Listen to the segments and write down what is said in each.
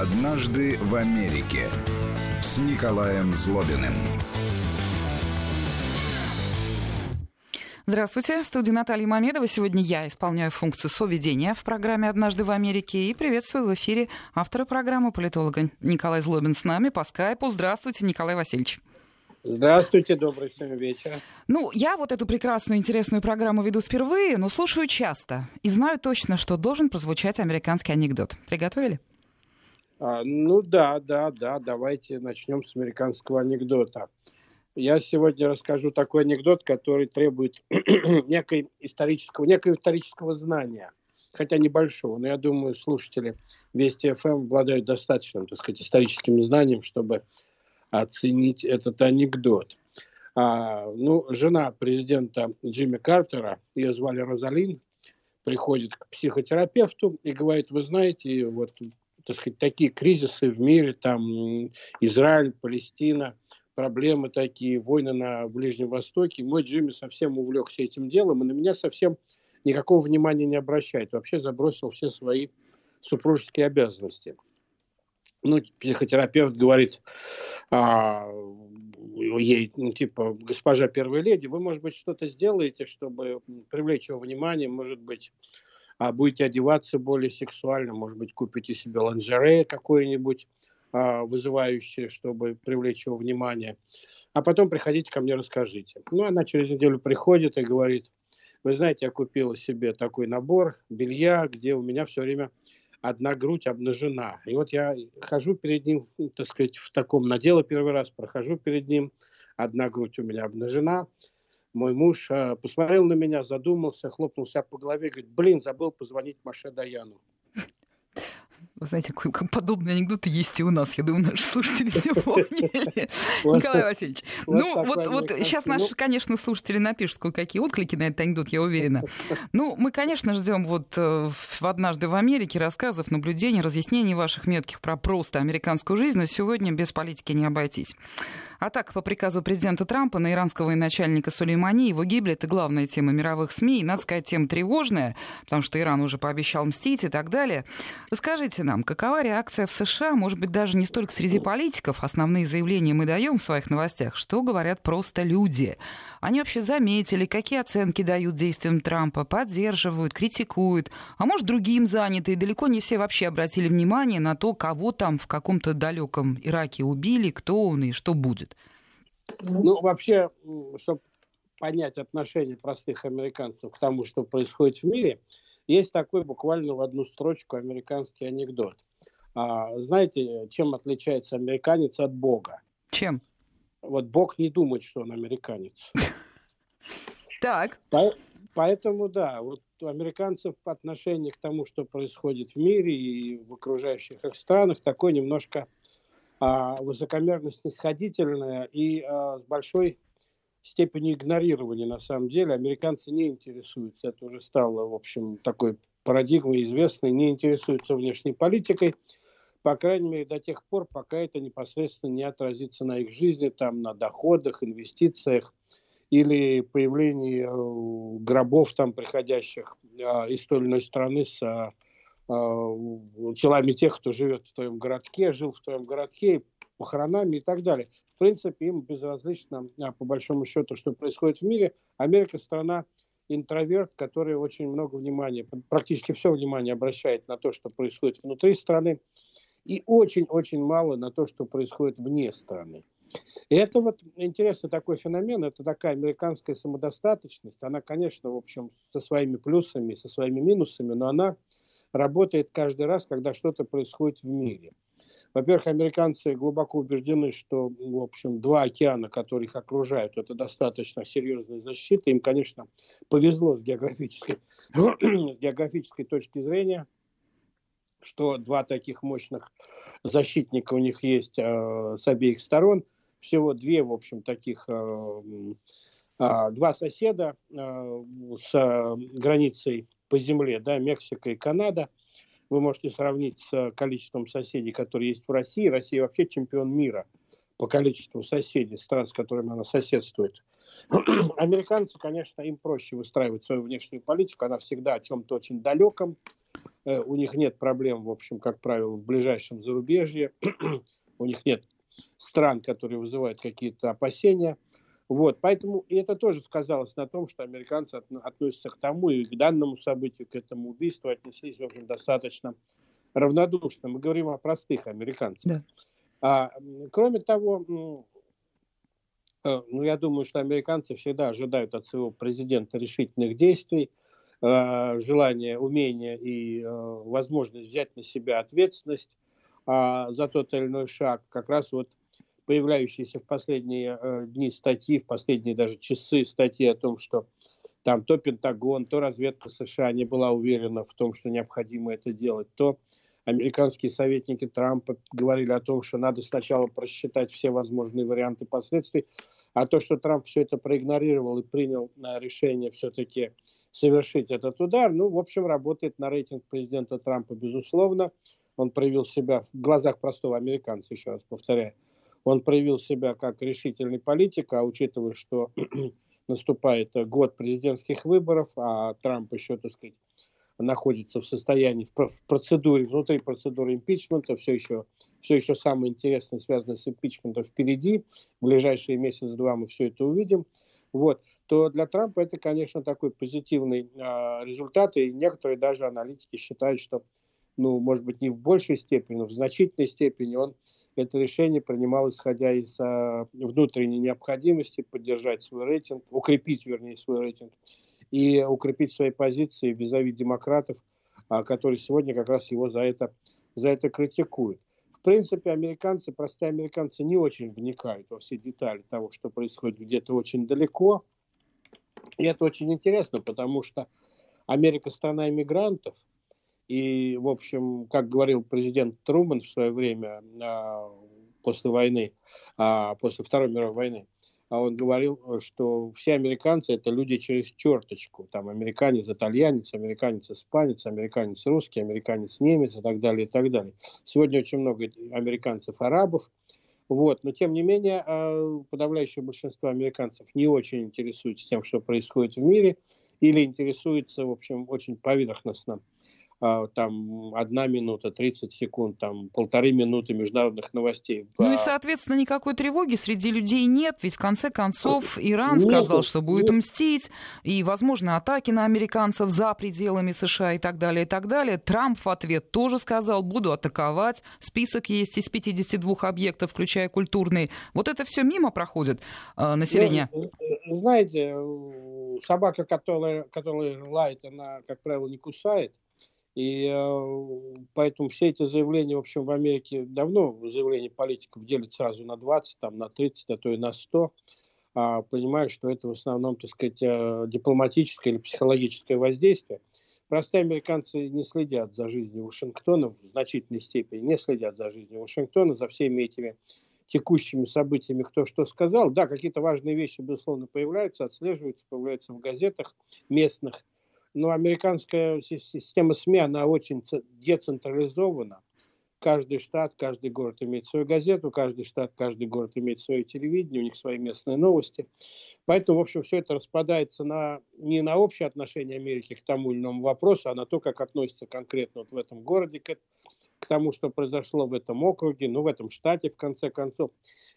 «Однажды в Америке» с Николаем Злобиным. Здравствуйте, в студии Наталья Мамедова. Сегодня я исполняю функцию соведения в программе «Однажды в Америке» и приветствую в эфире автора программы, политолога Николай Злобин с нами по скайпу. Здравствуйте, Николай Васильевич. Здравствуйте, добрый всем вечер. Ну, я вот эту прекрасную, интересную программу веду впервые, но слушаю часто. И знаю точно, что должен прозвучать американский анекдот. Приготовили? А, ну да, да, да, давайте начнем с американского анекдота. Я сегодня расскажу такой анекдот, который требует некой исторического, некого исторического знания, хотя небольшого, но я думаю, слушатели Вести ФМ обладают достаточным, так сказать, историческим знанием, чтобы оценить этот анекдот. А, ну, жена президента Джимми Картера, ее звали Розалин, приходит к психотерапевту и говорит, вы знаете, вот, так сказать, такие кризисы в мире, там Израиль, Палестина – проблемы такие, войны на Ближнем Востоке. Мой Джимми совсем увлекся этим делом и на меня совсем никакого внимания не обращает. Вообще забросил все свои супружеские обязанности. Ну, психотерапевт говорит а, ей, ну, типа, госпожа первая леди, вы, может быть, что-то сделаете, чтобы привлечь его внимание, может быть, а, будете одеваться более сексуально, может быть, купите себе ланжере какое-нибудь, а, вызывающие, чтобы привлечь его внимание. А потом приходите ко мне, расскажите. Ну, она через неделю приходит и говорит, вы знаете, я купила себе такой набор белья, где у меня все время одна грудь обнажена. И вот я хожу перед ним, так сказать, в таком наделе первый раз, прохожу перед ним, одна грудь у меня обнажена. Мой муж э, посмотрел на меня, задумался, хлопнул себя по голове, говорит, блин, забыл позвонить Маше Даяну. Вы знаете, подобные анекдоты есть и у нас. Я думаю, наши слушатели все поняли. Николай Васильевич. Ну, вот, вот сейчас наши, конечно, слушатели напишут кое-какие отклики на этот анекдот, я уверена. Ну, мы, конечно, ждем вот э, однажды в Америке рассказов, наблюдений, разъяснений ваших метких про просто американскую жизнь, но сегодня без политики не обойтись. Атака по приказу президента Трампа на иранского военачальника Сулеймани, его гибель — это главная тема мировых СМИ, и, надо сказать, тема тревожная, потому что Иран уже пообещал мстить и так далее. Расскажите нам, какова реакция в США, может быть, даже не столько среди политиков, основные заявления мы даем в своих новостях, что говорят просто люди. Они вообще заметили, какие оценки дают действиям Трампа, поддерживают, критикуют, а может, другим заняты, и далеко не все вообще обратили внимание на то, кого там в каком-то далеком Ираке убили, кто он и что будет. Ну, вообще, чтобы понять отношение простых американцев к тому, что происходит в мире, есть такой буквально в одну строчку американский анекдот. А, знаете, чем отличается американец от Бога? Чем? Вот Бог не думает, что он американец. Так. Поэтому, да, вот у американцев отношение к тому, что происходит в мире и в окружающих их странах, такое немножко высокомерно снисходительная и а, с большой степенью игнорирования на самом деле. Американцы не интересуются, это уже стало, в общем, такой парадигмой известной, не интересуются внешней политикой, по крайней мере, до тех пор, пока это непосредственно не отразится на их жизни, там, на доходах, инвестициях или появлении э, гробов, там, приходящих э, из той или иной страны с а, телами тех, кто живет в твоем городке, жил в твоем городке, похоронами и так далее. В принципе, им безразлично, а, по большому счету, что происходит в мире. Америка страна интроверт, который очень много внимания, практически все внимание обращает на то, что происходит внутри страны, и очень-очень мало на то, что происходит вне страны. И это вот интересный такой феномен, это такая американская самодостаточность. Она, конечно, в общем, со своими плюсами, со своими минусами, но она работает каждый раз, когда что-то происходит в мире. Во-первых, американцы глубоко убеждены, что, в общем, два океана, которые их окружают, это достаточно серьезная защита. Им, конечно, повезло с географической, с географической точки зрения, что два таких мощных защитника у них есть э, с обеих сторон. Всего две, в общем, таких э, э, два соседа э, с границей по земле, да, Мексика и Канада. Вы можете сравнить с количеством соседей, которые есть в России. Россия вообще чемпион мира по количеству соседей, стран, с которыми она соседствует. Американцы, конечно, им проще выстраивать свою внешнюю политику. Она всегда о чем-то очень далеком, у них нет проблем, в общем, как правило, в ближайшем зарубежье, у них нет стран, которые вызывают какие-то опасения. Вот, поэтому и это тоже сказалось на том, что американцы относятся к тому и к данному событию, к этому убийству отнеслись, в общем, достаточно равнодушно. Мы говорим о простых американцах. Да. А, кроме того, э, ну, я думаю, что американцы всегда ожидают от своего президента решительных действий, э, желания, умения и э, возможность взять на себя ответственность а, за тот или иной шаг. Как раз вот появляющиеся в последние э, дни статьи, в последние даже часы статьи о том, что там то Пентагон, то разведка США не была уверена в том, что необходимо это делать, то американские советники Трампа говорили о том, что надо сначала просчитать все возможные варианты последствий, а то, что Трамп все это проигнорировал и принял решение все-таки совершить этот удар, ну, в общем, работает на рейтинг президента Трампа, безусловно. Он проявил себя в глазах простого американца, еще раз повторяю, он проявил себя как решительный политик, а учитывая, что наступает год президентских выборов, а Трамп еще, так сказать, находится в состоянии, в процедуре, внутри процедуры импичмента, все еще, все еще самое интересное связано с импичментом впереди, в ближайшие месяц-два мы все это увидим, вот, то для Трампа это, конечно, такой позитивный э, результат, и некоторые даже аналитики считают, что, ну, может быть, не в большей степени, но в значительной степени он это решение принимал, исходя из а, внутренней необходимости поддержать свой рейтинг, укрепить, вернее, свой рейтинг и укрепить свои позиции визави демократов, а, которые сегодня как раз его за это, за это критикуют. В принципе, американцы, простые американцы, не очень вникают во все детали того, что происходит где-то очень далеко. И это очень интересно, потому что Америка страна иммигрантов – и, в общем, как говорил президент Труман в свое время а, после войны, а, после Второй мировой войны, а он говорил, что все американцы это люди через черточку. Там американец, итальянец, американец, испанец, американец, русский, американец, немец и так далее, и так далее. Сегодня очень много американцев, арабов. Вот. Но, тем не менее, подавляющее большинство американцев не очень интересуется тем, что происходит в мире, или интересуется, в общем, очень поверхностно там одна минута, 30 секунд, там полторы минуты международных новостей. Ну и, соответственно, никакой тревоги среди людей нет, ведь в конце концов Иран нет, сказал, что будет нет. мстить, и, возможно, атаки на американцев за пределами США и так далее, и так далее. Трамп в ответ тоже сказал, буду атаковать, список есть из 52 объектов, включая культурные. Вот это все мимо проходит э, население. Ну, знаете, собака, которая, которая лает, она, как правило, не кусает. И э, поэтому все эти заявления, в общем, в Америке давно заявления политиков делят сразу на 20, там, на 30, а то и на 100. А, что это в основном, так сказать, э, дипломатическое или психологическое воздействие. Простые американцы не следят за жизнью Вашингтона в значительной степени, не следят за жизнью Вашингтона, за всеми этими текущими событиями, кто что сказал. Да, какие-то важные вещи, безусловно, появляются, отслеживаются, появляются в газетах местных, но американская система СМИ, она очень децентрализована. Каждый штат, каждый город имеет свою газету, каждый штат, каждый город имеет свое телевидение, у них свои местные новости. Поэтому, в общем, все это распадается на, не на общее отношение Америки к тому или иному вопросу, а на то, как относится конкретно вот в этом городе к, к тому, что произошло в этом округе, ну, в этом штате, в конце концов.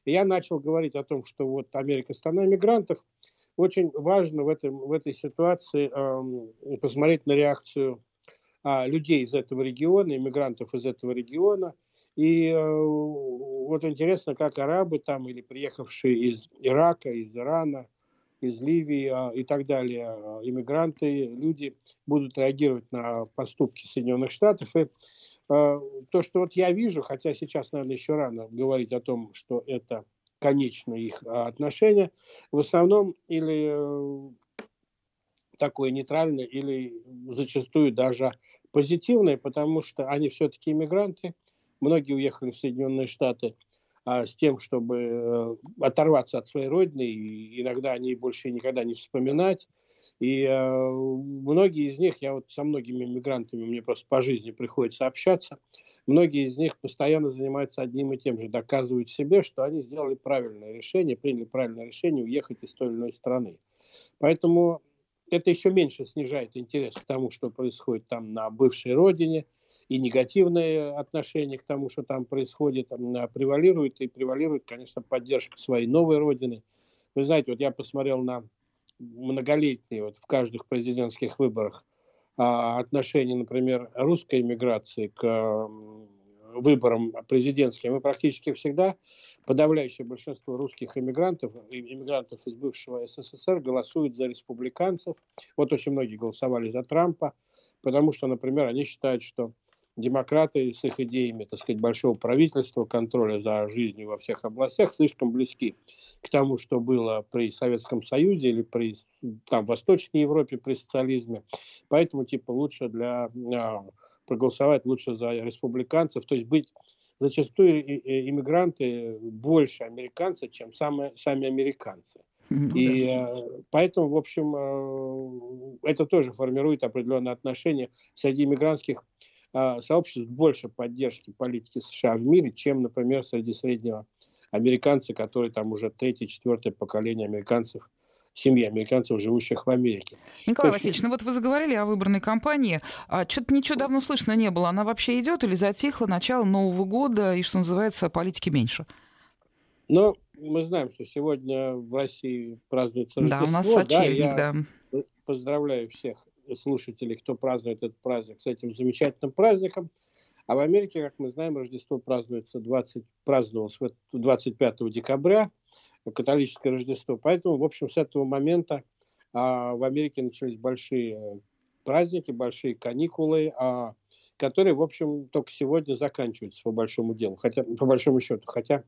И я начал говорить о том, что вот Америка страна мигрантов – очень важно в, этом, в этой ситуации э, посмотреть на реакцию э, людей из этого региона, иммигрантов из этого региона. И э, вот интересно, как арабы там или приехавшие из Ирака, из Ирана, из Ливии э, и так далее, э, иммигранты, люди будут реагировать на поступки Соединенных Штатов. И то, что вот я вижу, хотя сейчас, наверное, еще рано говорить о том, что это конечное их а, отношение, в основном или э, такое нейтральное, или зачастую даже позитивное, потому что они все-таки иммигранты, многие уехали в Соединенные Штаты а, с тем, чтобы э, оторваться от своей родины, и иногда они больше никогда не вспоминать. И э, многие из них, я вот со многими иммигрантами, мне просто по жизни приходится общаться, многие из них постоянно занимаются одним и тем же, доказывают себе, что они сделали правильное решение, приняли правильное решение уехать из той или иной страны. Поэтому это еще меньше снижает интерес к тому, что происходит там на бывшей родине, и негативное отношение к тому, что там происходит, там, превалирует, и превалирует, конечно, поддержка своей новой родины. Вы знаете, вот я посмотрел на многолетние вот в каждых президентских выборах а, отношение, например, русской иммиграции к выборам президентским, и практически всегда подавляющее большинство русских иммигрантов, иммигрантов из бывшего СССР голосуют за республиканцев. Вот очень многие голосовали за Трампа, потому что, например, они считают, что демократы с их идеями, так сказать, большого правительства, контроля за жизнью во всех областях слишком близки к тому, что было при Советском Союзе или при там, Восточной Европе при социализме. Поэтому, типа, лучше для а, проголосовать лучше за республиканцев, то есть быть зачастую иммигранты больше американцы, чем сами, сами американцы. И да. Э, поэтому, в общем, э, это тоже формирует определенные отношения среди иммигрантских сообществ больше поддержки политики США в мире, чем, например, среди среднего американца, который там уже третье, четвертое поколение американцев семьи американцев, живущих в Америке. Николай есть... Васильевич, ну вот вы заговорили о выборной кампании. А, Что-то ничего давно слышно не было. Она вообще идет или затихла? Начало Нового года и, что называется, политики меньше? Ну, мы знаем, что сегодня в России празднуется Рождество. Да, у нас сочельник, да. да. Поздравляю всех слушателей, кто празднует этот праздник, с этим замечательным праздником. А в Америке, как мы знаем, Рождество празднуется 20, праздновалось 25 декабря, католическое Рождество. Поэтому, в общем, с этого момента а, в Америке начались большие праздники, большие каникулы, а, которые, в общем, только сегодня заканчиваются по большому делу, хотя по большому счету. Хотя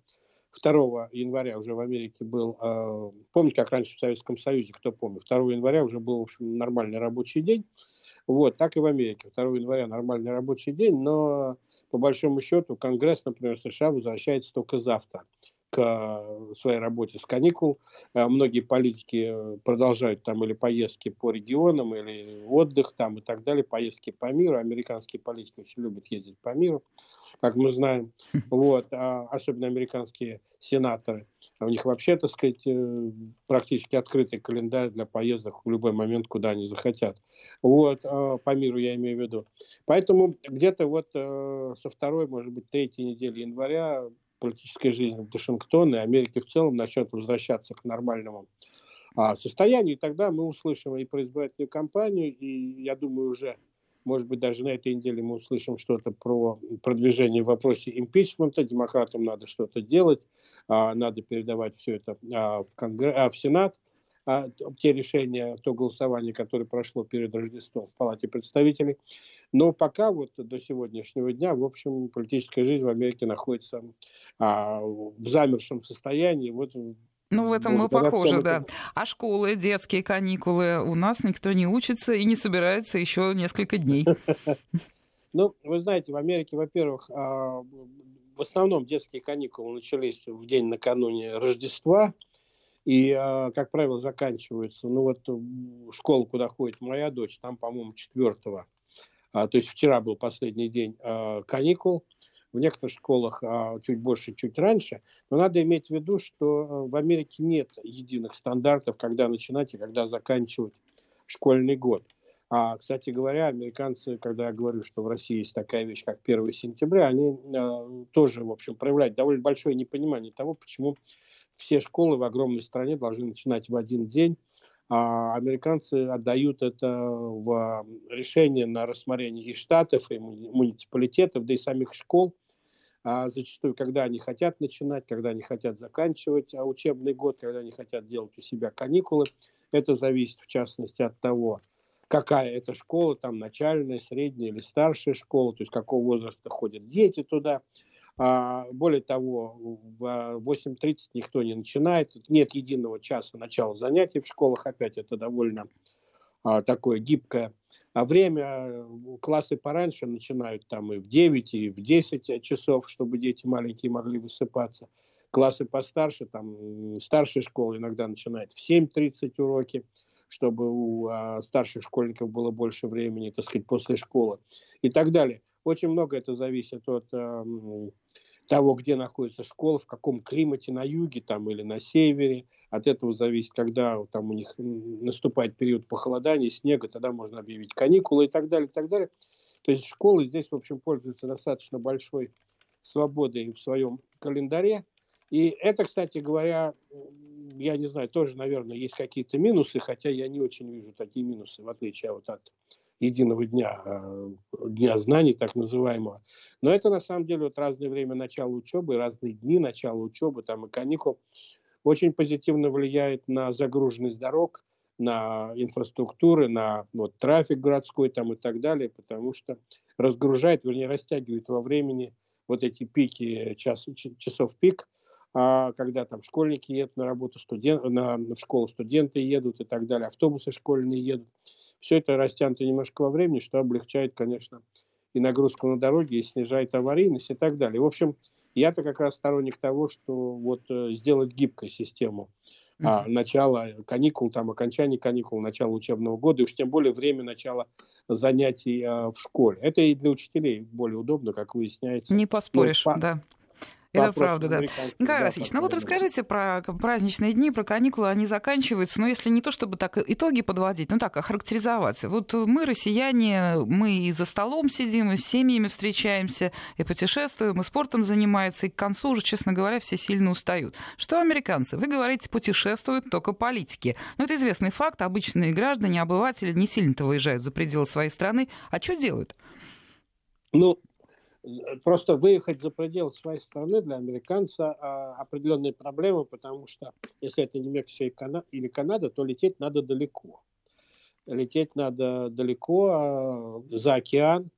2 января уже в Америке был, э, помните, как раньше в Советском Союзе, кто помнит, 2 января уже был, в общем, нормальный рабочий день. Вот, так и в Америке. 2 января нормальный рабочий день, но по большому счету Конгресс, например, США возвращается только завтра к своей работе с каникул. Э, многие политики продолжают там или поездки по регионам, или отдых там и так далее, поездки по миру. Американские политики очень любят ездить по миру как мы знаем, вот, а особенно американские сенаторы. У них вообще, так сказать, э, практически открытый календарь для поездок в любой момент, куда они захотят. Вот, а, по миру я имею в виду. Поэтому где-то вот э, со второй, может быть, третьей недели января политическая жизнь в Вашингтоне и Америки в целом начнет возвращаться к нормальному а, состоянию, и тогда мы услышим и производительную кампанию, и, я думаю, уже может быть, даже на этой неделе мы услышим что-то про продвижение в вопросе импичмента. Демократам надо что-то делать, а, надо передавать все это а, в, Конгресс, а, в Сенат. Те решения, то голосование, которое прошло перед Рождеством в Палате представителей. Но пока вот до сегодняшнего дня, в общем, политическая жизнь в Америке находится в замершем состоянии. Вот ну, в этом мы похожи, да. А школы, детские каникулы у нас никто не учится и не собирается еще несколько дней. Ну, вы знаете, в Америке, во-первых, а, в основном детские каникулы начались в день накануне Рождества, и, а, как правило, заканчиваются, ну вот школа, куда ходит моя дочь, там, по-моему, четвертого, то есть вчера был последний день а, каникул, в некоторых школах а, чуть больше, чуть раньше. Но надо иметь в виду, что э, в Америке нет единых стандартов, когда начинать и когда заканчивать школьный год. А, кстати говоря, американцы, когда я говорю, что в России есть такая вещь, как 1 сентября, они э, тоже, в общем, проявляют довольно большое непонимание того, почему все школы в огромной стране должны начинать в один день, а американцы отдают это в решение на рассмотрение и штатов, и муниципалитетов, да и самих школ а зачастую, когда они хотят начинать, когда они хотят заканчивать а, учебный год, когда они хотят делать у себя каникулы. Это зависит, в частности, от того, какая это школа, там начальная, средняя или старшая школа, то есть какого возраста ходят дети туда. А, более того, в 8.30 никто не начинает, нет единого часа начала занятий в школах, опять это довольно а, такое гибкое а время, э, классы пораньше начинают там и в 9, и в 10 часов, чтобы дети маленькие могли высыпаться. Классы постарше, там старшая школа иногда начинает в 7.30 уроки, чтобы у а, старших школьников было больше времени, так сказать, после школы и так далее. Очень много это зависит от а, того, где находится школа, в каком климате, на юге там или на севере. От этого зависит, когда там у них наступает период похолодания, снега, тогда можно объявить каникулы и так далее, и так далее. То есть школы здесь, в общем, пользуются достаточно большой свободой в своем календаре. И это, кстати говоря, я не знаю, тоже, наверное, есть какие-то минусы, хотя я не очень вижу такие минусы, в отличие вот от единого дня, э, дня знаний, так называемого. Но это на самом деле вот разное время начала учебы, разные дни начала учебы, там и каникул, очень позитивно влияет на загруженность дорог, на инфраструктуры, на вот, трафик городской там и так далее, потому что разгружает, вернее, растягивает во времени вот эти пики, час, часов пик, а когда там школьники едут на работу, студент, на, в школу студенты едут и так далее, автобусы школьные едут. Все это растянуто немножко во времени, что облегчает, конечно, и нагрузку на дороге, и снижает аварийность и так далее. В общем, я-то как раз сторонник того, что вот э, сделать гибкую систему а, начала каникул, там окончание каникул, начало учебного года, и уж тем более время начала занятий а, в школе. Это и для учителей более удобно, как выясняется. Не поспоришь, ну, по... да. Это правда, да. Николай Васильевич, ну вот расскажите про праздничные дни, про каникулы, они заканчиваются, но если не то, чтобы так итоги подводить, ну так, охарактеризовать. Вот мы, россияне, мы и за столом сидим, и с семьями встречаемся, и путешествуем, и спортом занимаются, и к концу уже, честно говоря, все сильно устают. Что американцы? Вы говорите, путешествуют только политики. Ну, это известный факт, обычные граждане, обыватели не сильно-то выезжают за пределы своей страны. А что делают? Ну, просто выехать за пределы своей страны для американца а, определенные проблемы, потому что если это не Мексика или Канада, то лететь надо далеко. Лететь надо далеко а, за океан.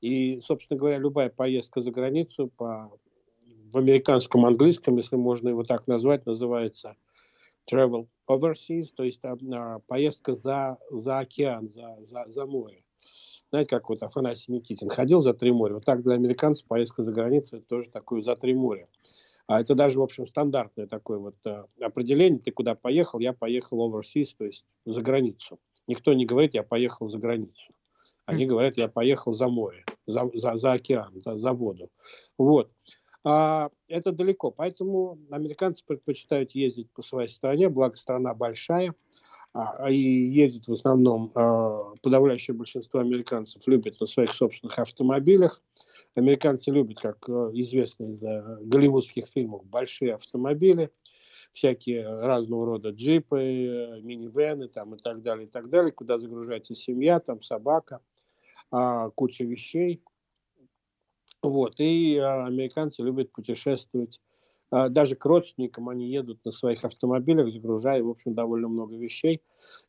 И, собственно говоря, любая поездка за границу по, в американском английском, если можно его так назвать, называется travel overseas, то есть а, поездка за, за океан, за, за, за море. Знаете, как вот Афанасий Никитин ходил за три моря. Вот так для американцев поездка за границу это тоже такое за три моря. А это даже, в общем, стандартное такое вот э, определение. Ты куда поехал? Я поехал overseas, то есть за границу. Никто не говорит, я поехал за границу. Они говорят, я поехал за море, за, за, за океан, за, за воду. Вот. А это далеко. Поэтому американцы предпочитают ездить по своей стране, благо страна большая. А, и ездит в основном а, подавляющее большинство американцев любят на своих собственных автомобилях. Американцы любят, как известно из голливудских фильмов, большие автомобили, всякие разного рода джипы, минивены там, и так далее, и так далее, куда загружается семья, там собака, а, куча вещей. Вот. И американцы любят путешествовать а, даже к родственникам они едут на своих автомобилях, загружая, в общем, довольно много вещей.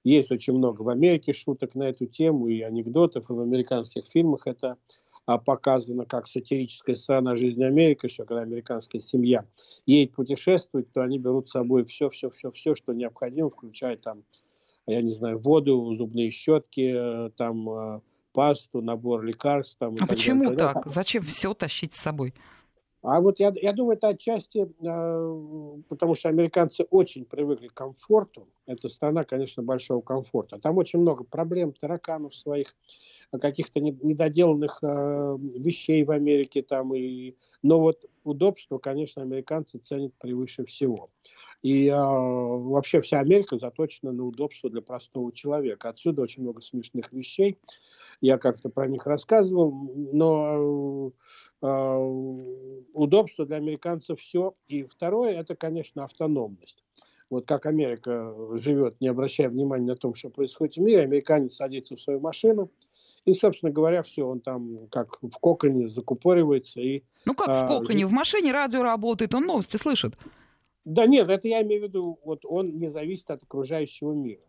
Есть очень много в Америке шуток на эту тему и анекдотов, и в американских фильмах это а, показано как сатирическая сторона жизни Америки, что когда американская семья едет путешествовать, то они берут с собой все, все, все, все, что необходимо, включая там, я не знаю, воду, зубные щетки, там э, пасту, набор лекарств. Там, а почему далее. так? Зачем все тащить с собой? А вот я, я думаю, это отчасти, э, потому что американцы очень привыкли к комфорту. Это страна, конечно, большого комфорта. Там очень много проблем, тараканов своих, каких-то недоделанных э, вещей в Америке. Там и... Но вот удобство, конечно, американцы ценят превыше всего. И э, вообще вся Америка заточена на удобство для простого человека. Отсюда очень много смешных вещей. Я как-то про них рассказывал, но э, удобство для американцев все. И второе, это, конечно, автономность. Вот как Америка живет, не обращая внимания на то, что происходит в мире, американец садится в свою машину, и, собственно говоря, все, он там как в коконе закупоривается. И, ну как в коконе? А, в машине радио работает, он новости слышит. Да нет, это я имею в виду, вот он не зависит от окружающего мира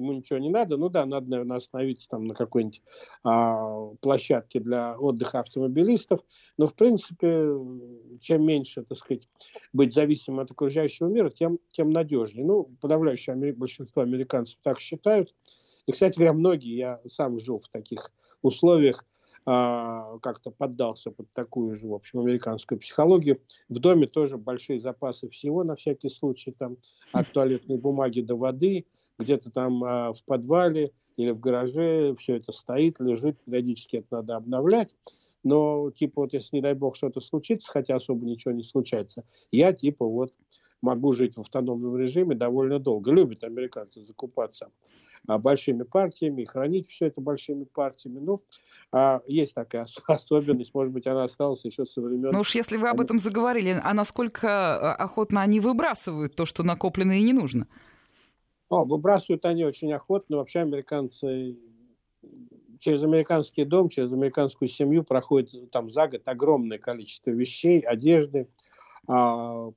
ему ничего не надо. Ну да, надо, наверное, остановиться там на какой-нибудь а, площадке для отдыха автомобилистов. Но, в принципе, чем меньше, так сказать, быть зависимым от окружающего мира, тем, тем надежнее. Ну, подавляющее большинство американцев так считают. И, кстати говоря, многие, я сам жил в таких условиях, как-то поддался под такую же, в общем, американскую психологию. В доме тоже большие запасы всего на всякий случай, там, от туалетной бумаги до воды – где-то там а, в подвале или в гараже все это стоит, лежит, периодически это надо обновлять. но, типа, вот если, не дай бог, что-то случится, хотя особо ничего не случается, я, типа, вот могу жить в автономном режиме довольно долго. Любят американцы закупаться а, большими партиями, хранить все это большими партиями. Ну, а есть такая особенность, может быть, она осталась еще со времен... Ну уж если вы об этом заговорили, а насколько а, охотно они выбрасывают то, что накоплено и не нужно? О, выбрасывают они очень охотно. Вообще американцы через американский дом, через американскую семью проходит там за год огромное количество вещей, одежды, а,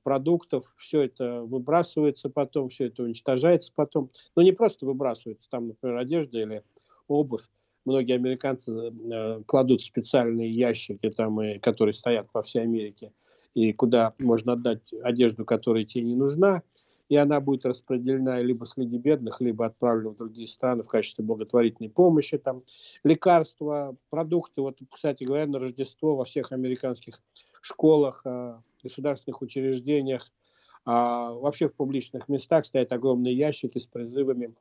продуктов, все это выбрасывается потом, все это уничтожается потом. Но не просто выбрасывается, там, например, одежда или обувь. Многие американцы э, кладут специальные ящики, там, которые стоят по всей Америке, и куда можно отдать одежду, которая тебе не нужна, и она будет распределена либо среди бедных, либо отправлена в другие страны в качестве благотворительной помощи, там, лекарства, продукты. Вот, кстати говоря, на Рождество во всех американских школах, а, государственных учреждениях, а вообще в публичных местах стоят огромные ящики с призывами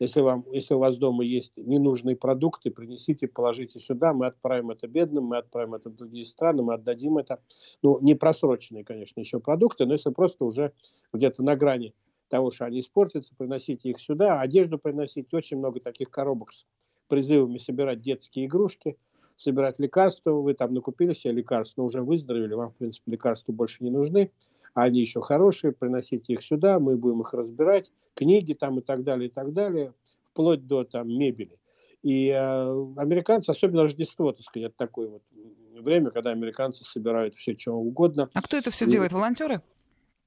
если, вам, если у вас дома есть ненужные продукты, принесите, положите сюда, мы отправим это бедным, мы отправим это в другие страны, мы отдадим это. Ну, не просроченные, конечно, еще продукты, но если просто уже где-то на грани того, что они испортятся, приносите их сюда, одежду приносите. Очень много таких коробок с призывами собирать детские игрушки, собирать лекарства. Вы там накупили себе лекарства, но уже выздоровели, вам, в принципе, лекарства больше не нужны они еще хорошие, приносите их сюда, мы будем их разбирать, книги там и так далее, и так далее, вплоть до там мебели. И э, американцы, особенно Рождество, так сказать, это такое вот время, когда американцы собирают все, чего угодно. А кто это все и... делает? Волонтеры?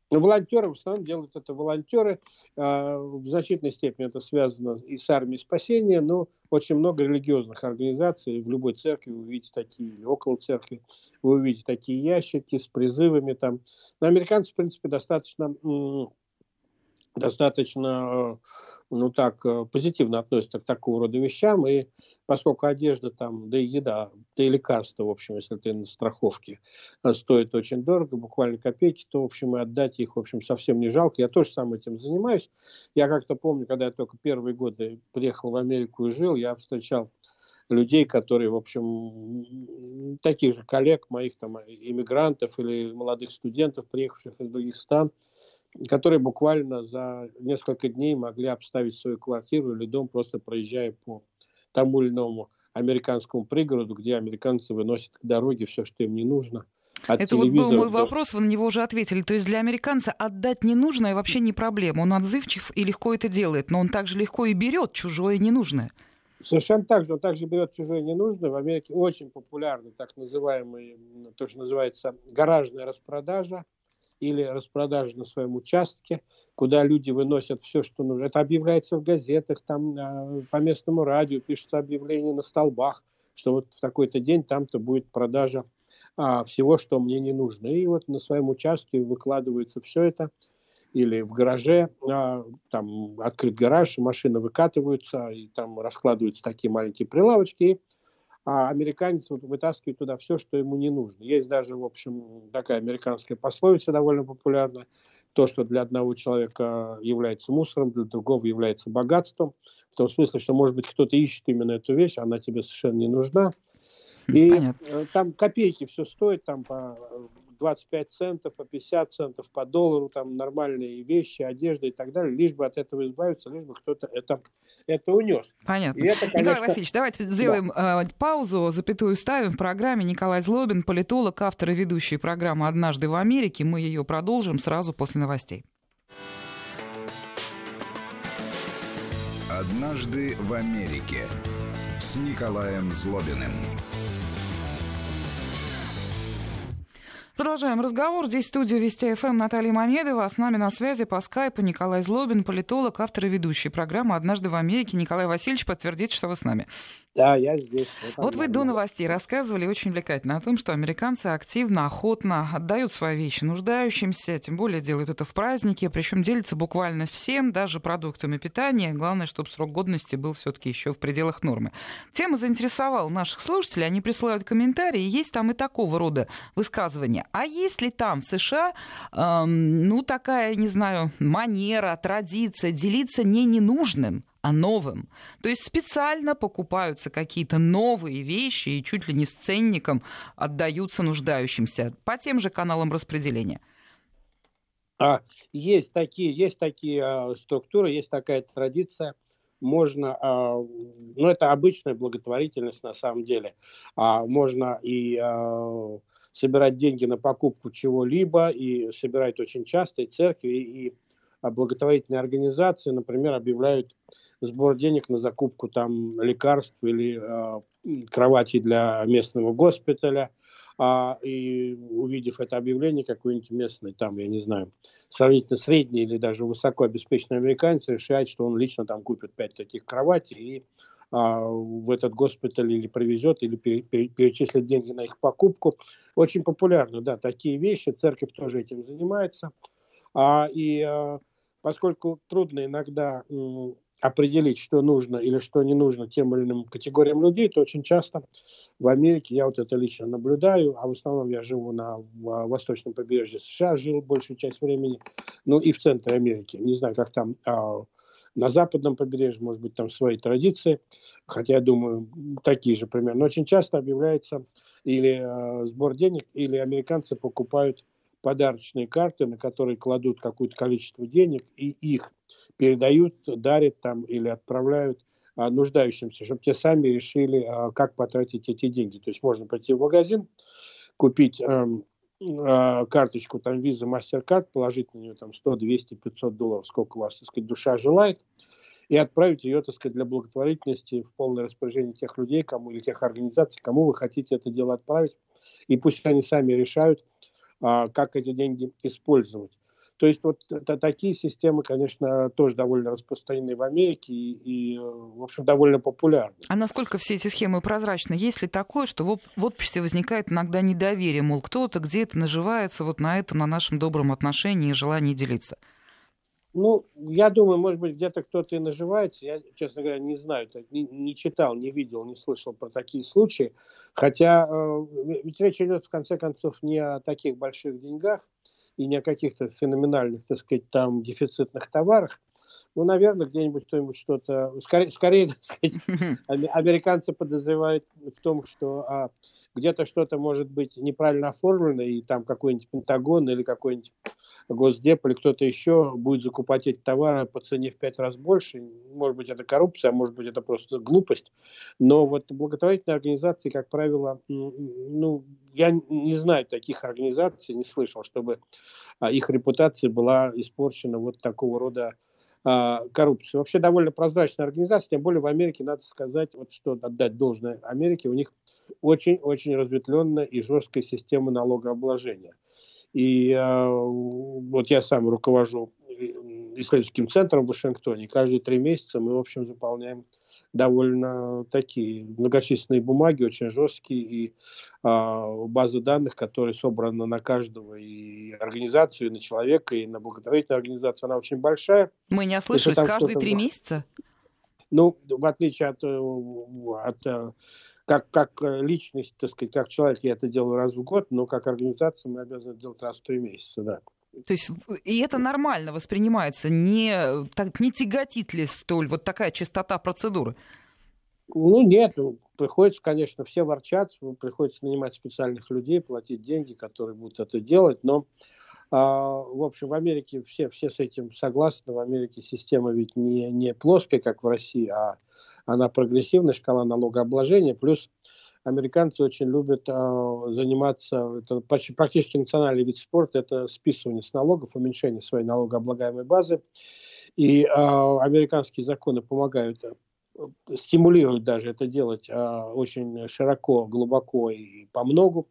Волонтеры, в основном делают это волонтеры. А, в значительной степени это связано и с армией спасения, но очень много религиозных организаций. В любой церкви вы увидите такие, или около церкви, вы увидите такие ящики с призывами. Там. Но американцы, в принципе, достаточно, достаточно ну так, э, позитивно относятся к такого рода вещам, и поскольку одежда там, да и еда, да и лекарства, в общем, если ты на страховке, э, стоит очень дорого, буквально копейки, то, в общем, и отдать их, в общем, совсем не жалко. Я тоже сам этим занимаюсь. Я как-то помню, когда я только первые годы приехал в Америку и жил, я встречал людей, которые, в общем, таких же коллег, моих там иммигрантов или молодых студентов, приехавших из других стран, которые буквально за несколько дней могли обставить свою квартиру или дом, просто проезжая по тому или иному американскому пригороду, где американцы выносят к дороге все, что им не нужно. От Это вот был мой вопрос, вы на него уже ответили. То есть для американца отдать ненужное вообще не проблема. Он отзывчив и легко это делает, но он также легко и берет чужое ненужное. Совершенно так же. Он также берет чужое ненужное. В Америке очень популярны так называемые, то, что называется гаражная распродажа или распродажа на своем участке, куда люди выносят все, что нужно. Это объявляется в газетах, там а, по местному радио пишутся объявления на столбах, что вот в такой-то день там-то будет продажа а, всего, что мне не нужно. И вот на своем участке выкладывается все это, или в гараже, а, там открыт гараж, машины выкатываются, и там раскладываются такие маленькие прилавочки, и а американец вот вытаскивает туда все, что ему не нужно. Есть даже, в общем, такая американская пословица довольно популярная. То, что для одного человека является мусором, для другого является богатством. В том смысле, что, может быть, кто-то ищет именно эту вещь, она тебе совершенно не нужна. И Понятно. Э, там копейки все стоит, там по 25 центов, по 50 центов, по доллару, там нормальные вещи, одежда и так далее, лишь бы от этого избавиться, лишь бы кто-то это, это унес. Понятно. это, конечно... Николай Васильевич, давайте сделаем да. э, паузу, запятую ставим в программе. Николай Злобин, политолог, автор и ведущий программы «Однажды в Америке». Мы ее продолжим сразу после новостей. «Однажды в Америке» с Николаем Злобиным. Продолжаем разговор. Здесь в студии Вести ФМ Наталья Мамедова. С нами на связи по скайпу Николай Злобин, политолог, автор и ведущий программы «Однажды в Америке». Николай Васильевич, подтвердите, что вы с нами. Да, я здесь. Вот, вот вы до новостей рассказывали очень увлекательно о том, что американцы активно, охотно отдают свои вещи нуждающимся, тем более делают это в праздники, причем делятся буквально всем, даже продуктами питания. Главное, чтобы срок годности был все-таки еще в пределах нормы. Тема заинтересовала наших слушателей, они присылают комментарии, есть там и такого рода высказывания. А есть ли там в США, эм, ну, такая, не знаю, манера, традиция делиться не ненужным, а новым. То есть специально покупаются какие-то новые вещи и чуть ли не с ценником отдаются нуждающимся по тем же каналам распределения. А, есть такие, есть такие а, структуры, есть такая традиция. Можно, а, ну это обычная благотворительность на самом деле. А, можно и а, собирать деньги на покупку чего-либо, и собирать очень часто, и церкви, и, и благотворительные организации, например, объявляют сбор денег на закупку там лекарств или э, кровати для местного госпиталя, а, и увидев это объявление, какой-нибудь местный, там, я не знаю, сравнительно средний или даже высокообеспеченный американец решает, что он лично там купит пять таких кроватей и а, в этот госпиталь или привезет, или пере, пере, перечислит деньги на их покупку. Очень популярно, да, такие вещи. Церковь тоже этим занимается. А, и а, поскольку трудно иногда определить, что нужно или что не нужно тем или иным категориям людей, то очень часто в Америке, я вот это лично наблюдаю, а в основном я живу на восточном побережье США, жил большую часть времени, ну и в центре Америки. Не знаю, как там а, на западном побережье, может быть, там свои традиции, хотя я думаю, такие же примерно. Но очень часто объявляется или а, сбор денег, или американцы покупают подарочные карты, на которые кладут какое-то количество денег и их передают, дарят там или отправляют а, нуждающимся, чтобы те сами решили, а, как потратить эти деньги. То есть можно пойти в магазин, купить а, а, карточку, там, виза, мастер-карт, положить на нее там 100, 200, 500 долларов, сколько у вас, так сказать, душа желает, и отправить ее, так сказать, для благотворительности в полное распоряжение тех людей, кому или тех организаций, кому вы хотите это дело отправить. И пусть они сами решают, а, как эти деньги использовать. То есть вот это, такие системы, конечно, тоже довольно распространены в Америке и, и, в общем, довольно популярны. А насколько все эти схемы прозрачны? Есть ли такое, что в, в обществе возникает иногда недоверие, мол, кто-то где-то наживается вот на этом, на нашем добром отношении и желании делиться? Ну, я думаю, может быть, где-то кто-то и наживается. Я, честно говоря, не знаю, не, не читал, не видел, не слышал про такие случаи. Хотя, э, ведь речь идет, в конце концов, не о таких больших деньгах и не о каких-то феноменальных, так сказать, там дефицитных товарах. Ну, наверное, где-нибудь кто-нибудь что-то... Скорее, скорее так сказать, американцы подозревают в том, что а, где-то что-то может быть неправильно оформлено, и там какой-нибудь Пентагон или какой-нибудь Госдеп или кто-то еще будет закупать эти товары по цене в пять раз больше. Может быть, это коррупция, а может быть, это просто глупость. Но вот благотворительные организации, как правило, ну, я не знаю таких организаций, не слышал, чтобы а, их репутация была испорчена вот такого рода а, коррупцией. Вообще довольно прозрачная организация, тем более в Америке, надо сказать, вот что отдать должное Америке, у них очень-очень разветвленная и жесткая система налогообложения. И э, вот я сам руковожу исследовательским центром в Вашингтоне. Каждые три месяца мы, в общем, заполняем довольно такие многочисленные бумаги, очень жесткие, и э, базы данных, которые собраны на каждого и организацию, и на человека, и на благотворительную организацию, она очень большая. Мы не ослышались, каждые три месяца? Ну, в отличие от, э, от э, как, как э, личность, так сказать, как человек я это делаю раз в год, но как организация мы обязаны делать раз в три месяца, да. То есть и это нормально воспринимается, не, так, не тяготит ли столь вот такая частота процедуры? Ну нет, ну, приходится, конечно, все ворчат, приходится нанимать специальных людей, платить деньги, которые будут это делать, но а, в общем, в Америке все, все с этим согласны. В Америке система ведь не, не плоская, как в России, а она прогрессивная, шкала налогообложения, плюс американцы очень любят э, заниматься, это почти, практически национальный вид спорта, это списывание с налогов, уменьшение своей налогооблагаемой базы. И э, американские законы помогают, э, стимулируют даже это делать э, очень широко, глубоко и по многу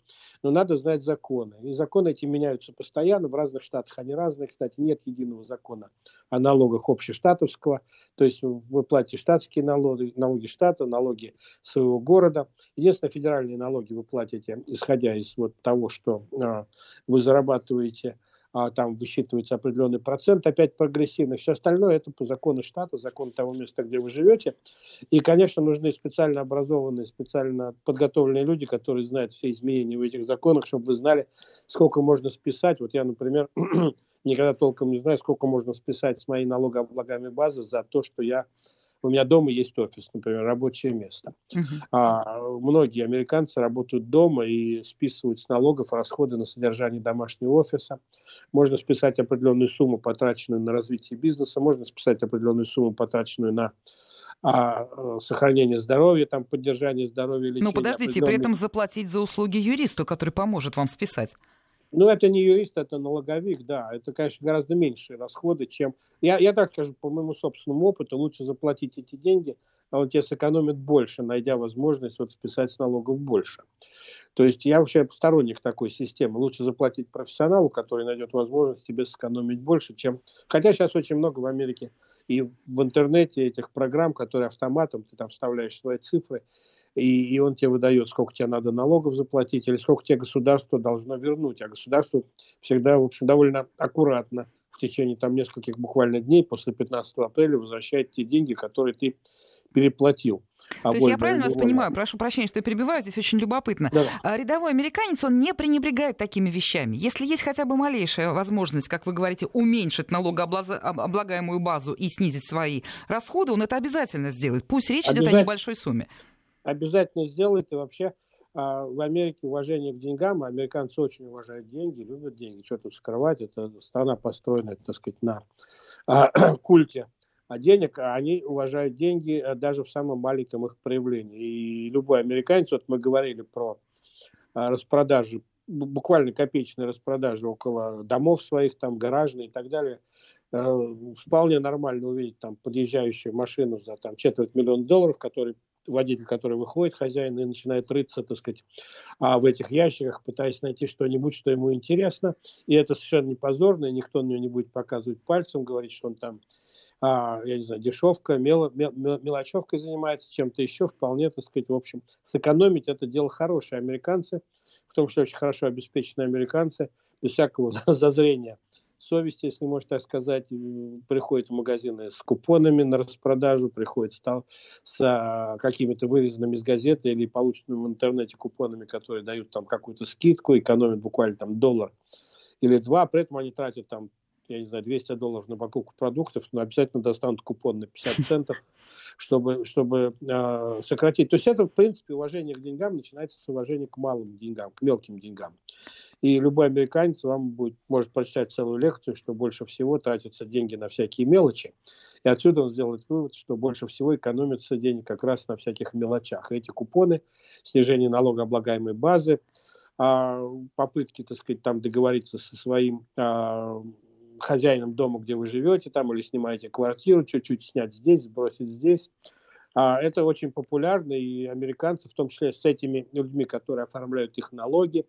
но надо знать законы. И законы эти меняются постоянно, в разных штатах они разные. Кстати, нет единого закона о налогах общештатовского, то есть вы платите штатские налоги, налоги штата, налоги своего города. Единственное, федеральные налоги вы платите, исходя из вот того, что а, вы зарабатываете а там высчитывается определенный процент, опять прогрессивный. Все остальное это по закону штата, закон того места, где вы живете. И, конечно, нужны специально образованные, специально подготовленные люди, которые знают все изменения в этих законах, чтобы вы знали, сколько можно списать. Вот я, например, никогда толком не знаю, сколько можно списать с моей налогооблагаемой базы за то, что я У меня дома есть офис, например, рабочее место. Uh-huh. А, многие американцы работают дома и списывают с налогов расходы на содержание домашнего офиса. Можно списать определенную сумму, потраченную на развитие бизнеса, можно списать определенную сумму, потраченную на а, э, сохранение здоровья, там, поддержание здоровья, лечение. Ну, подождите, при этом заплатить за услуги юристу, который поможет вам списать. Ну, это не юрист, это налоговик, да. Это, конечно, гораздо меньшие расходы, чем... Я, я так скажу, по моему собственному опыту, лучше заплатить эти деньги, а он тебе сэкономит больше, найдя возможность вот списать с налогов больше. То есть я вообще сторонник такой системы. Лучше заплатить профессионалу, который найдет возможность тебе сэкономить больше, чем... Хотя сейчас очень много в Америке и в интернете этих программ, которые автоматом, ты там вставляешь свои цифры, и, и он тебе выдает, сколько тебе надо налогов заплатить или сколько тебе государство должно вернуть. А государство всегда, в общем, довольно аккуратно в течение там нескольких буквально дней после 15 апреля возвращает те деньги, которые ты переплатил. А То есть я правильно вас понимаю, прошу прощения, что я перебиваю, здесь очень любопытно. Да. А рядовой американец, он не пренебрегает такими вещами. Если есть хотя бы малейшая возможность, как вы говорите, уменьшить налогооблагаемую базу и снизить свои расходы, он это обязательно сделает. Пусть речь идет о небольшой сумме обязательно сделает. И вообще а, в Америке уважение к деньгам, американцы очень уважают деньги, любят деньги. Что тут скрывать? Это страна построена, так сказать, на а, культе а денег, а они уважают деньги а, даже в самом маленьком их проявлении. И любой американец, вот мы говорили про распродажи, буквально копеечные распродажи около домов своих, там, гаражные и так далее, вполне нормально увидеть там подъезжающую машину за там четверть миллиона долларов, который водитель, который выходит, хозяин, и начинает рыться, так сказать, а в этих ящиках, пытаясь найти что-нибудь, что ему интересно. И это совершенно не позорно, и никто на него не будет показывать пальцем, говорить, что он там, а, я не знаю, дешевка, мел, мел, мелочевкой занимается, чем-то еще, вполне, так сказать, в общем, сэкономить это дело хорошее. Американцы, в том числе очень хорошо обеспеченные американцы, без всякого зазрения совести, если можно так сказать, приходит в магазины с купонами на распродажу, приходит с, с а, какими-то вырезанными из газеты или полученными в интернете купонами, которые дают там какую-то скидку, экономят буквально там доллар или два, при этом они тратят там я не знаю, 200 долларов на покупку продуктов, но обязательно достанут купон на 50 центов, чтобы, чтобы э, сократить. То есть это, в принципе, уважение к деньгам начинается с уважения к малым деньгам, к мелким деньгам. И любой американец вам будет, может прочитать целую лекцию, что больше всего тратятся деньги на всякие мелочи. И отсюда он сделает вывод, что больше всего экономится денег как раз на всяких мелочах. эти купоны, снижение налогооблагаемой базы, а, попытки, так сказать, там договориться со своим а, хозяином дома, где вы живете, там или снимаете квартиру, чуть-чуть снять здесь, сбросить здесь. А, это очень популярно, и американцы, в том числе с этими людьми, которые оформляют их налоги,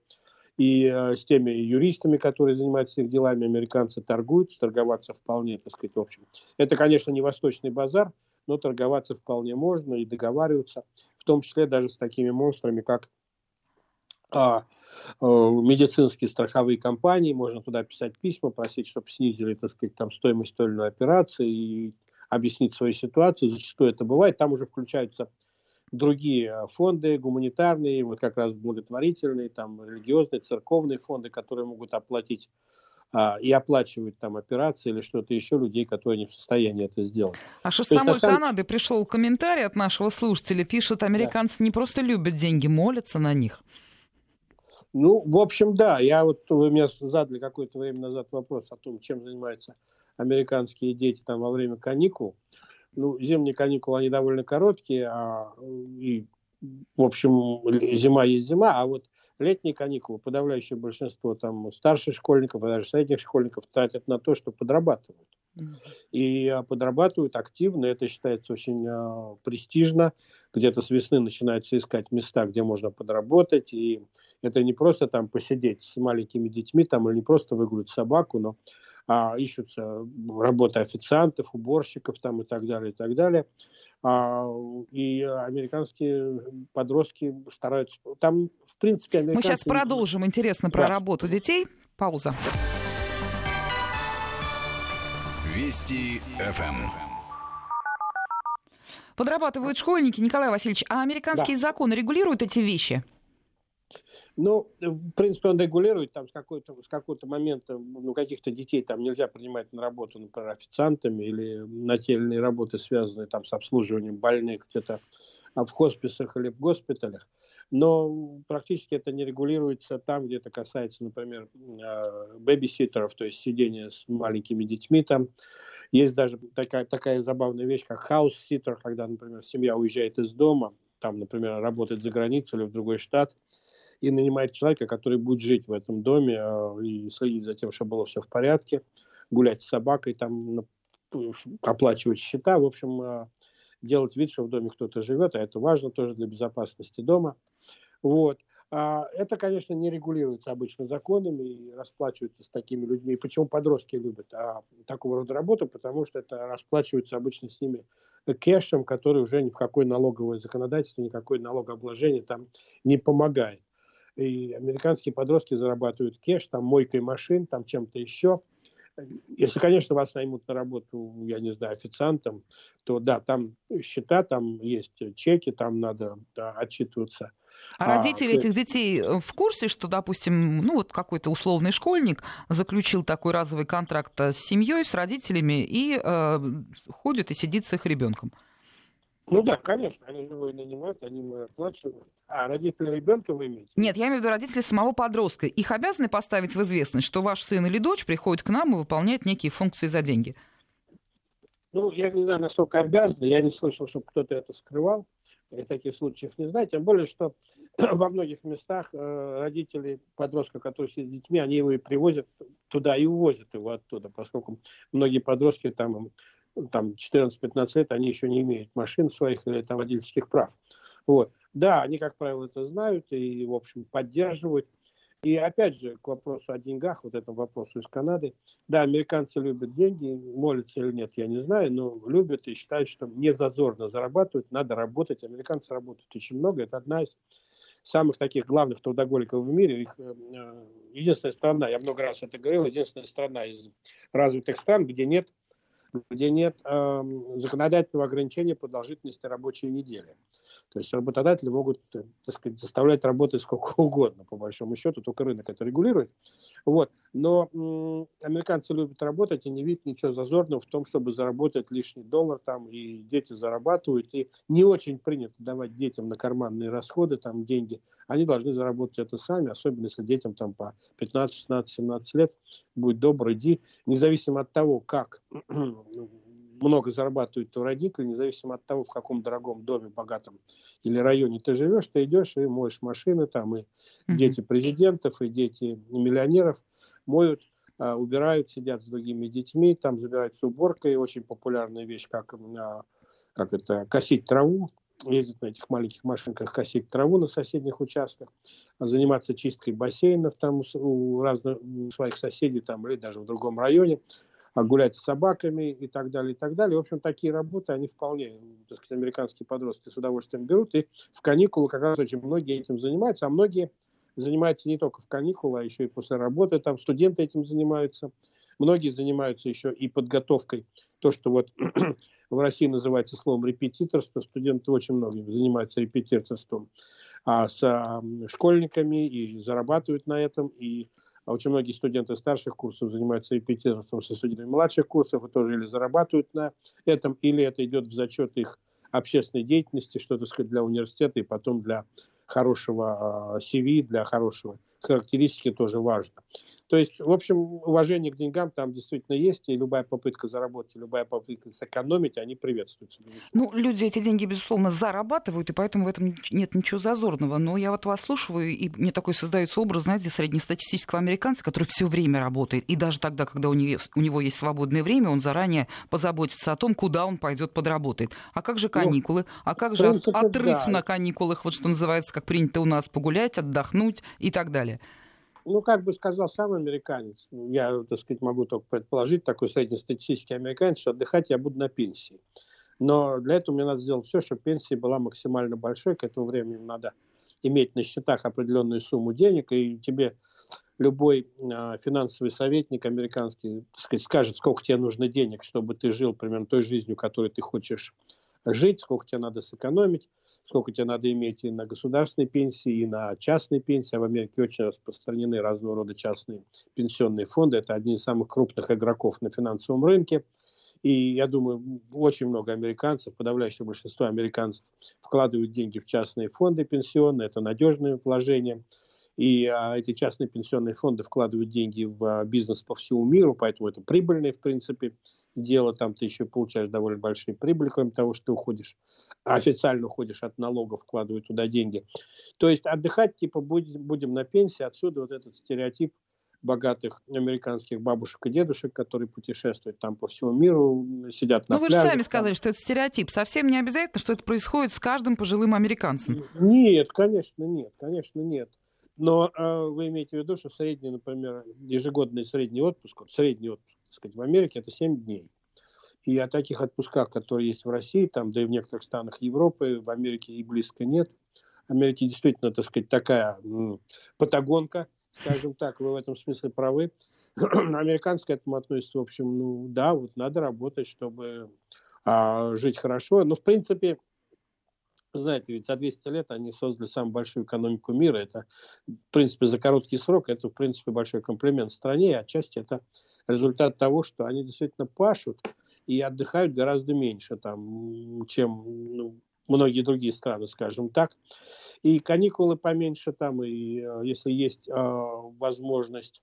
и э, с теми юристами, которые занимаются их делами, американцы торгуют, торговаться вполне, так сказать, в общем. Это, конечно, не восточный базар, но торговаться вполне можно и договариваться, в том числе даже с такими монстрами, как а, а, медицинские страховые компании, можно туда писать письма, просить, чтобы снизили, так сказать, там стоимость той или иной операции и объяснить свою ситуацию. Зачастую это бывает. Там уже включаются другие а, фонды гуманитарные, вот как раз благотворительные, там религиозные, церковные фонды, которые могут оплатить а, и оплачивают там операции или что-то еще людей, которые не в состоянии это сделать. А что с самой самом... Канады пришел комментарий от нашего слушателя, пишет, американцы да. не просто любят деньги, молятся на них. Ну, в общем, да. Я вот, вы мне задали какое-то время назад вопрос о том, чем занимаются американские дети там во время каникул ну, зимние каникулы, они довольно короткие, а, и, в общем, зима есть зима, а вот летние каникулы, подавляющее большинство там старших школьников, а даже средних школьников тратят на то, что подрабатывают. И а, подрабатывают активно, это считается очень а, престижно. Где-то с весны начинается искать места, где можно подработать. И это не просто там посидеть с маленькими детьми, там, или не просто выгулять собаку, но а, ищутся работы официантов, уборщиков там и так далее, и так далее. А, и американские подростки стараются... Там, в принципе, американцы... Мы сейчас продолжим. Интересно про да. работу детей. Пауза. Вести ФМ. Подрабатывают школьники. Николай Васильевич, а американские да. законы регулируют эти вещи? Ну, в принципе, он регулирует там с какой-то с какого-то момента, ну, каких-то детей там нельзя принимать на работу, например, официантами или на те или иные работы, связанные там с обслуживанием больных где-то а в хосписах или в госпиталях. Но практически это не регулируется там, где это касается, например, а, бэбиситеров, то есть сидения с маленькими детьми там. Есть даже такая, такая забавная вещь, как хаус-ситер, когда, например, семья уезжает из дома, там, например, работает за границей или в другой штат, и нанимает человека, который будет жить в этом доме а, и следить за тем, чтобы было все в порядке, гулять с собакой, там оплачивать счета, в общем, а, делать вид, что в доме кто-то живет, а это важно тоже для безопасности дома. Вот. А это, конечно, не регулируется обычно законами и расплачиваются с такими людьми. Почему подростки любят а, такого рода работу? Потому что это расплачиваются обычно с ними кэшем, который уже ни в какое налоговое законодательство, никакое налогообложение там не помогает. И американские подростки зарабатывают кэш, там мойкой машин, там чем-то еще. Если, конечно, вас наймут на работу, я не знаю, официантом, то да, там счета, там есть чеки, там надо да, отчитываться. А, а родители этих детей э, в курсе, что, допустим, ну вот какой-то условный школьник заключил такой разовый контракт с семьей, с родителями и э, ходит и сидит с их ребенком? Ну да, конечно, они же его нанимают, они ему оплачивают. А родители ребенка вы имеете? Нет, я имею в виду родители самого подростка. Их обязаны поставить в известность, что ваш сын или дочь приходит к нам и выполняет некие функции за деньги? Ну, я не знаю, насколько обязаны. Я не слышал, чтобы кто-то это скрывал. Я таких случаев не знаю. Тем более, что во многих местах э, родители подростка, которые сидят с детьми, они его и привозят туда и увозят его оттуда, поскольку многие подростки там там 14-15 лет, они еще не имеют машин своих или там водительских прав. Вот. Да, они, как правило, это знают и, в общем, поддерживают. И опять же, к вопросу о деньгах, вот этому вопросу из Канады. Да, американцы любят деньги, молятся или нет, я не знаю, но любят и считают, что не зазорно зарабатывать, надо работать. Американцы работают очень много, это одна из самых таких главных трудоголиков в мире. Их, э, единственная страна, я много раз это говорил, единственная страна из развитых стран, где нет где нет э, законодательного ограничения продолжительности рабочей недели. То есть работодатели могут, э, так сказать, заставлять работать сколько угодно, по большому счету, только рынок это регулирует. Вот. Но м, американцы любят работать и не видят ничего зазорного в том, чтобы заработать лишний доллар там, и дети зарабатывают, и не очень принято давать детям на карманные расходы там деньги. Они должны заработать это сами, особенно если детям там по 15, 16, 17 лет. Будь добр, иди, независимо от того, как много зарабатывают то родители, независимо от того, в каком дорогом доме, богатом или районе ты живешь, ты идешь и моешь машины там, и mm-hmm. дети президентов, и дети миллионеров моют, а, убирают, сидят с другими детьми, там забираются уборкой, очень популярная вещь, как, а, как это, косить траву, ездить на этих маленьких машинках, косить траву на соседних участках, заниматься чисткой бассейнов там у разных у своих соседей там или даже в другом районе. А гулять с собаками и так далее, и так далее. В общем, такие работы, они вполне, так сказать, американские подростки с удовольствием берут, и в каникулы как раз очень многие этим занимаются, а многие занимаются не только в каникулы, а еще и после работы, там студенты этим занимаются, многие занимаются еще и подготовкой, то, что вот в России называется словом репетиторство, студенты очень много занимаются репетиторством, а с а, школьниками и зарабатывают на этом, и а очень многие студенты старших курсов занимаются репетиторством со студентами младших курсов и тоже или зарабатывают на этом, или это идет в зачет их общественной деятельности, что, так сказать, для университета и потом для хорошего CV, а, для хорошего характеристики тоже важно. То есть, в общем, уважение к деньгам там действительно есть, и любая попытка заработать, любая попытка сэкономить, они приветствуются. Ну, люди эти деньги, безусловно, зарабатывают, и поэтому в этом нет ничего зазорного. Но я вот вас слушаю, и мне такой создается образ, знаете, среднестатистического американца, который все время работает, и даже тогда, когда у него, у него есть свободное время, он заранее позаботится о том, куда он пойдет подработает. А как же ну, каникулы? А как же принципе, отрыв да. на каникулах, вот что называется, как принято у нас, погулять, отдохнуть и так далее? Ну, как бы сказал сам американец, я, так сказать, могу только предположить, такой среднестатистический американец, что отдыхать я буду на пенсии. Но для этого мне надо сделать все, чтобы пенсия была максимально большой. К этому времени надо иметь на счетах определенную сумму денег, и тебе любой э, финансовый советник американский сказать, скажет, сколько тебе нужно денег, чтобы ты жил примерно той жизнью, которой ты хочешь жить, сколько тебе надо сэкономить сколько тебе надо иметь и на государственной пенсии, и на частной пенсии. А в Америке очень распространены разного рода частные пенсионные фонды. Это одни из самых крупных игроков на финансовом рынке. И я думаю, очень много американцев, подавляющее большинство американцев вкладывают деньги в частные фонды пенсионные. Это надежное вложение. И а, эти частные пенсионные фонды вкладывают деньги в а, бизнес по всему миру, поэтому это прибыльное, в принципе, дело. Там ты еще получаешь довольно большие прибыли, кроме того, что ты уходишь, официально уходишь от налогов, вкладывают туда деньги. То есть отдыхать, типа, будем, будем на пенсии. Отсюда вот этот стереотип богатых американских бабушек и дедушек, которые путешествуют там по всему миру, сидят на Ну, вы же сами сказали, что это стереотип. Совсем не обязательно, что это происходит с каждым пожилым американцем. Нет, конечно, нет, конечно, нет. Но э, вы имеете в виду, что средний, например, ежегодный средний отпуск, вот средний отпуск, сказать, в Америке это 7 дней. И о таких отпусках, которые есть в России, там, да и в некоторых странах Европы, в Америке и близко нет. Америка действительно, так сказать, такая м, патагонка, скажем так, вы в этом смысле правы. Американцы к этому относятся, в общем, ну да, вот надо работать, чтобы а, жить хорошо. Но, в принципе, знаете, ведь за 200 лет они создали самую большую экономику мира. Это, в принципе, за короткий срок, это, в принципе, большой комплимент стране. И отчасти это результат того, что они действительно пашут и отдыхают гораздо меньше, там, чем ну, многие другие страны, скажем так. И каникулы поменьше там, и э, если есть э, возможность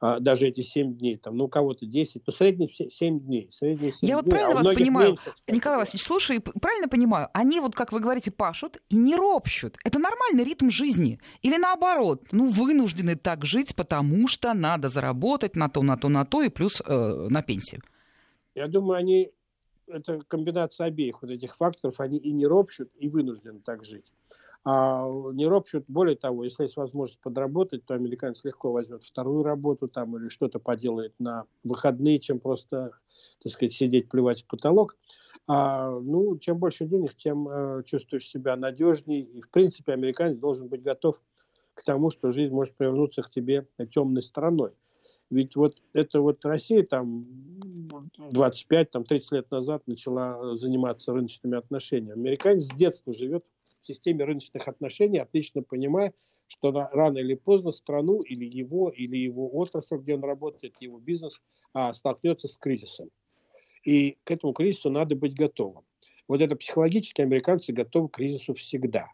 а, даже эти 7 дней, там, ну, у кого-то 10, ну, средний 7 дней. Средний 7 Я вот дней, правильно а вас понимаю, меньше, Николай Васильевич, слушай, правильно понимаю, они вот, как вы говорите, пашут и не ропщут. Это нормальный ритм жизни. Или наоборот, ну, вынуждены так жить, потому что надо заработать на то, на то, на то, и плюс э, на пенсию. Я думаю, они, это комбинация обеих вот этих факторов, они и не ропщут, и вынуждены так жить. А не ропщут, более того, если есть возможность подработать, то американец легко возьмет вторую работу там или что-то поделает на выходные, чем просто, так сказать, сидеть, плевать в потолок. А, ну, чем больше денег, тем э, чувствуешь себя надежней. И, в принципе, американец должен быть готов к тому, что жизнь может повернуться к тебе темной стороной. Ведь вот это вот Россия там 25-30 лет назад начала заниматься рыночными отношениями. Американец с детства живет в системе рыночных отношений, отлично понимая, что рано или поздно страну или его, или его отрасль, где он работает, его бизнес а, столкнется с кризисом. И к этому кризису надо быть готовым. Вот это психологически американцы готовы к кризису всегда.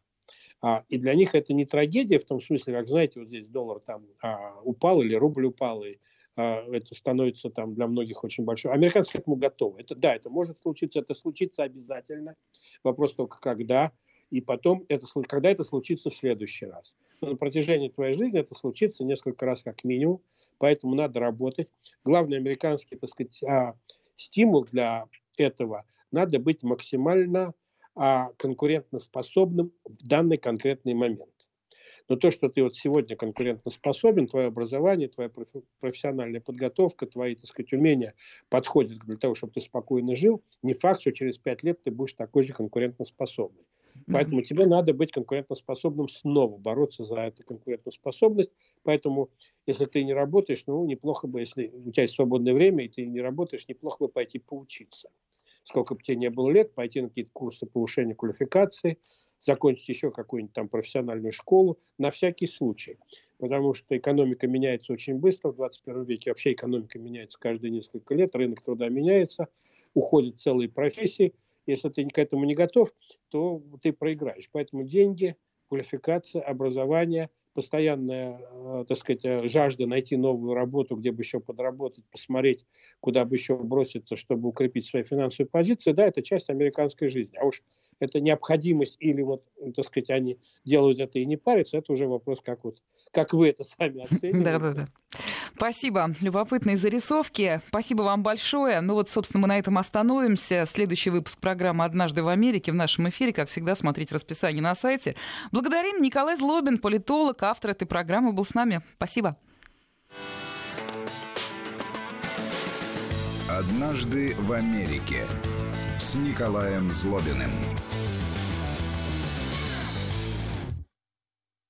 А, и для них это не трагедия в том смысле, как, знаете, вот здесь доллар там а, упал или рубль упал, и а, это становится там для многих очень большой. Американцы к этому готовы. Это, да, это может случиться, это случится обязательно. Вопрос только когда и потом, это, когда это случится в следующий раз. Но на протяжении твоей жизни это случится несколько раз как минимум, поэтому надо работать. Главный американский, так сказать, а, стимул для этого – надо быть максимально а, конкурентоспособным в данный конкретный момент. Но то, что ты вот сегодня конкурентоспособен, твое образование, твоя профессиональная подготовка, твои, так сказать, умения подходят для того, чтобы ты спокойно жил, не факт, что через пять лет ты будешь такой же конкурентоспособный. Поэтому тебе надо быть конкурентоспособным снова, бороться за эту конкурентоспособность. Поэтому, если ты не работаешь, ну, неплохо бы, если у тебя есть свободное время, и ты не работаешь, неплохо бы пойти поучиться. Сколько бы тебе не было лет, пойти на какие-то курсы повышения квалификации, закончить еще какую-нибудь там профессиональную школу, на всякий случай. Потому что экономика меняется очень быстро в 21 веке. Вообще экономика меняется каждые несколько лет, рынок труда меняется, уходят целые профессии – если ты к этому не готов, то ты проиграешь. Поэтому деньги, квалификация, образование, постоянная, э, так сказать, э, жажда найти новую работу, где бы еще подработать, посмотреть, куда бы еще броситься, чтобы укрепить свои финансовые позиции, да, это часть американской жизни. А уж это необходимость или вот, так сказать, они делают это и не парятся, это уже вопрос, как вот, как вы это сами оцениваете. Да-да-да. Спасибо. Любопытные зарисовки. Спасибо вам большое. Ну вот, собственно, мы на этом остановимся. Следующий выпуск программы «Однажды в Америке» в нашем эфире. Как всегда, смотрите расписание на сайте. Благодарим. Николай Злобин, политолог, автор этой программы, был с нами. Спасибо. «Однажды в Америке» с Николаем Злобиным.